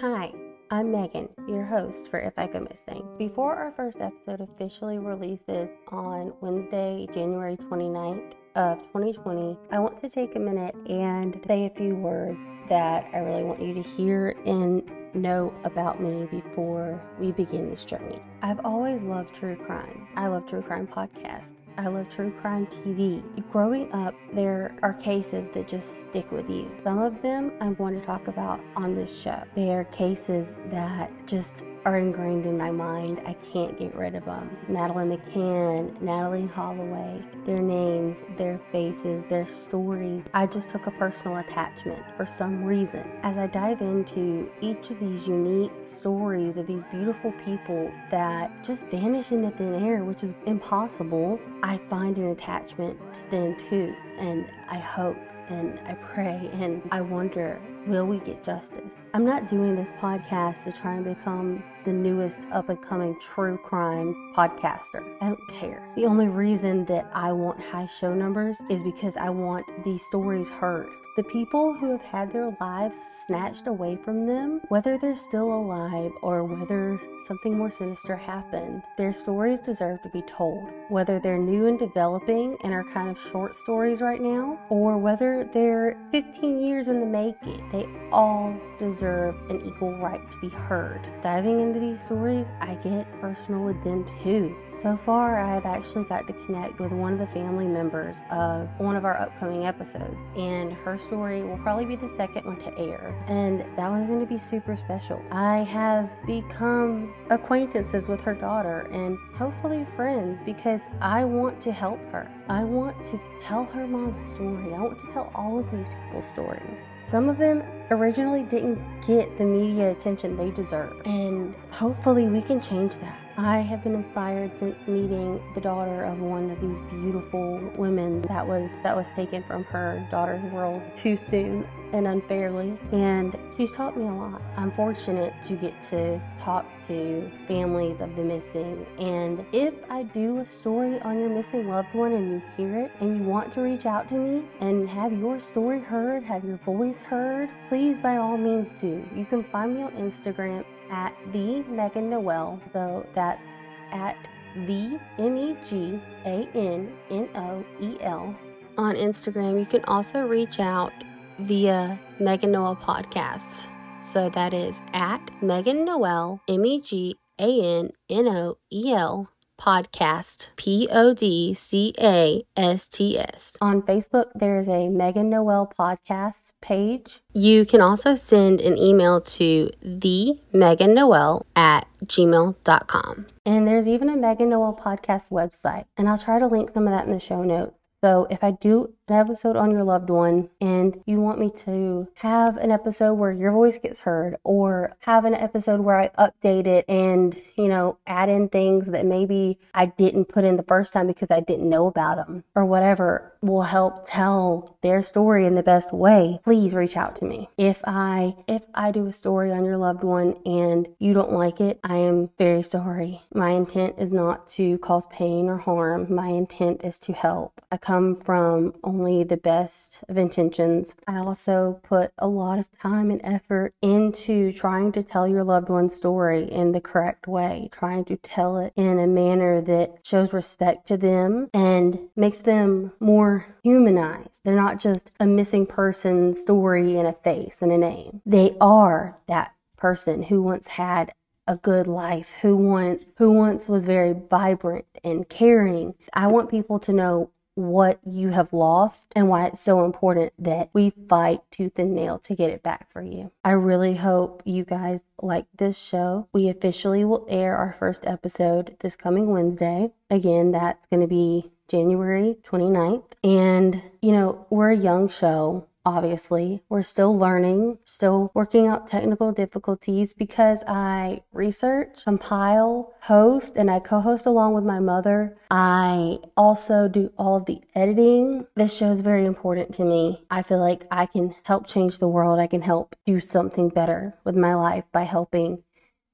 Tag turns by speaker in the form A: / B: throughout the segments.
A: Hi, I'm Megan, your host for If I Go Missing. Before our first episode officially releases on Wednesday, January 29th of 2020, I want to take a minute and say a few words that I really want you to hear and know about me before we begin this journey. I've always loved true crime. I love true crime podcasts. I love true crime TV. Growing up, there are cases that just stick with you. Some of them I'm going to talk about on this show. They are cases that just are ingrained in my mind. I can't get rid of them. Madeleine McCann, Natalee Holloway, their names, their faces, their stories. I just took a personal attachment for some reason. As I dive into each of these unique stories of these beautiful people that just vanish into thin air, which is impossible, I find an attachment to them too. And I hope and I pray and I wonder will we get justice? I'm not doing this podcast to try and become the newest up and coming true crime podcaster. I don't care. The only reason that I want high show numbers is because I want these stories heard. The people who have had their lives snatched away from them, whether they're still alive or whether something more sinister happened, their stories deserve to be told. Whether they're new and developing and are kind of short stories right now, or whether they're 15 years in the making, they all deserve an equal right to be heard. Diving into these stories, I get personal with them too. So far, I have actually got to connect with one of the family members of one of our upcoming episodes, and her story will probably be the second one to air. And that one's going to be super special. I have become acquaintances with her daughter and hopefully friends because I want to help her. I want to tell her mom's story. I want to tell all of these people's stories. Some of them originally didn't get the media attention they deserve, and hopefully we can change that. I have been inspired since meeting the daughter of one of these beautiful women that was that was taken from her daughter's world too soon and unfairly and she's taught me a lot. I'm fortunate to get to talk to families of the missing and if I do a story on your missing loved one and you hear it and you want to reach out to me and have your story heard, have your voice heard, please by all means do. You can find me on Instagram at the Megan Noel. though that's at the M E G A N N O E L on Instagram. You can also reach out via Megan Noel Podcasts. So that is at Megan Noel M E G A N N O E L podcast P O D C A S T S. On Facebook, there's a Megan Noel podcast page. You can also send an email to the Megan Noel at gmail.com. And there's even a Megan Noel podcast website. And I'll try to link some of that in the show notes. So if I do an episode on your loved one and you want me to have an episode where your voice gets heard or have an episode where I update it and, you know, add in things that maybe I didn't put in the first time because I didn't know about them or whatever will help tell their story in the best way, please reach out to me. If I if I do a story on your loved one and you don't like it, I am very sorry. My intent is not to cause pain or harm. My intent is to help. I come from only the best of intentions. I also put a lot of time and effort into trying to tell your loved one's story in the correct way, trying to tell it in a manner that shows respect to them and makes them more humanized. They're not just a missing person story and a face and a name. They are that person who once had a good life, who once who once was very vibrant and caring. I want people to know what you have lost and why it's so important that we fight tooth and nail to get it back for you. I really hope you guys like this show. We officially will air our first episode this coming Wednesday. Again, that's going to be January 29th. And, you know, we're a young show obviously. We're still learning, still working out technical difficulties because I research, compile, host, and I co host along with my mother. I also do all of the editing. This show is very important to me. I feel like I can help change the world, I can help do something better with my life by helping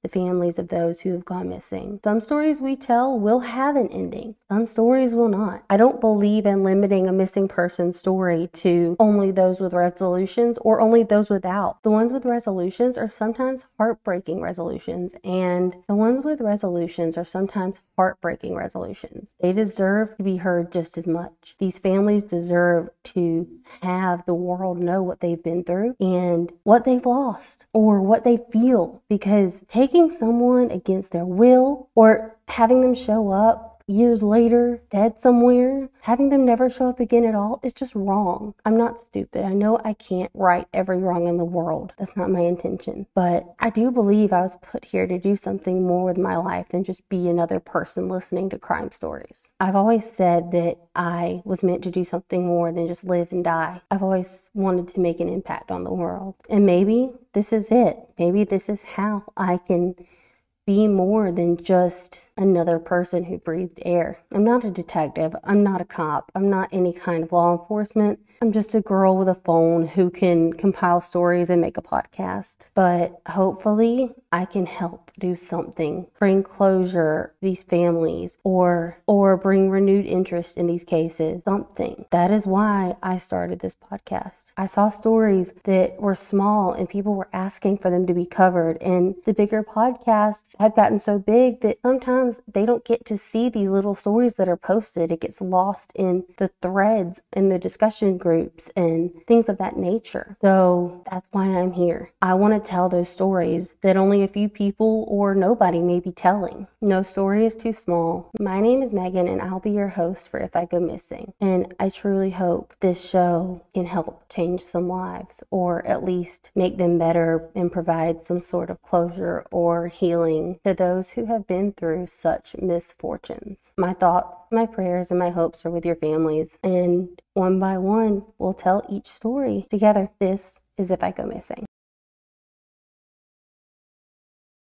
A: the families of those who have gone missing. Some stories we tell will have an ending, some stories will not. I don't believe in limiting a missing person story to only those with resolutions or only those without. The ones with resolutions are sometimes heartbreaking resolutions, and the ones with resolutions are sometimes heartbreaking resolutions. They deserve to be heard just as much. These families deserve to have the world know what they've been through and what they've lost or what they feel because taking someone against their will or having them show up years later, dead somewhere, having them never show up again at all is just wrong. I'm not stupid. I know I can't right every wrong in the world. That's not my intention. But I do believe I was put here to do something more with my life than just be another person listening to crime stories. I've always said that I was meant to do something more than just live and die. I've always wanted to make an impact on the world. And maybe this is it. Maybe this is how I can be more than just another person who breathed air. I'm not a detective. I'm not a cop. I'm not any kind of law enforcement. I'm just a girl with a phone who can compile stories and make a podcast. But hopefully, I can help do something, bring closure these families or or bring renewed interest in these cases, something. That is why I started this podcast. I saw stories that were small and people were asking for them to be covered and the bigger podcasts have gotten so big that sometimes they don't get to see these little stories that are posted. It gets lost in the threads and the discussion groups and things of that nature. So that's why I'm here. I want to tell those stories that only a few people or nobody may be telling. No story is too small. My name is Megan and I'll be your host for If I Go Missing. And I truly hope this show can help change some lives or at least make them better and provide some sort of closure or healing to those who have been through such misfortunes. My thoughts, my prayers, and my hopes are with your families. And one by one, we'll tell each story together. This is If I Go Missing.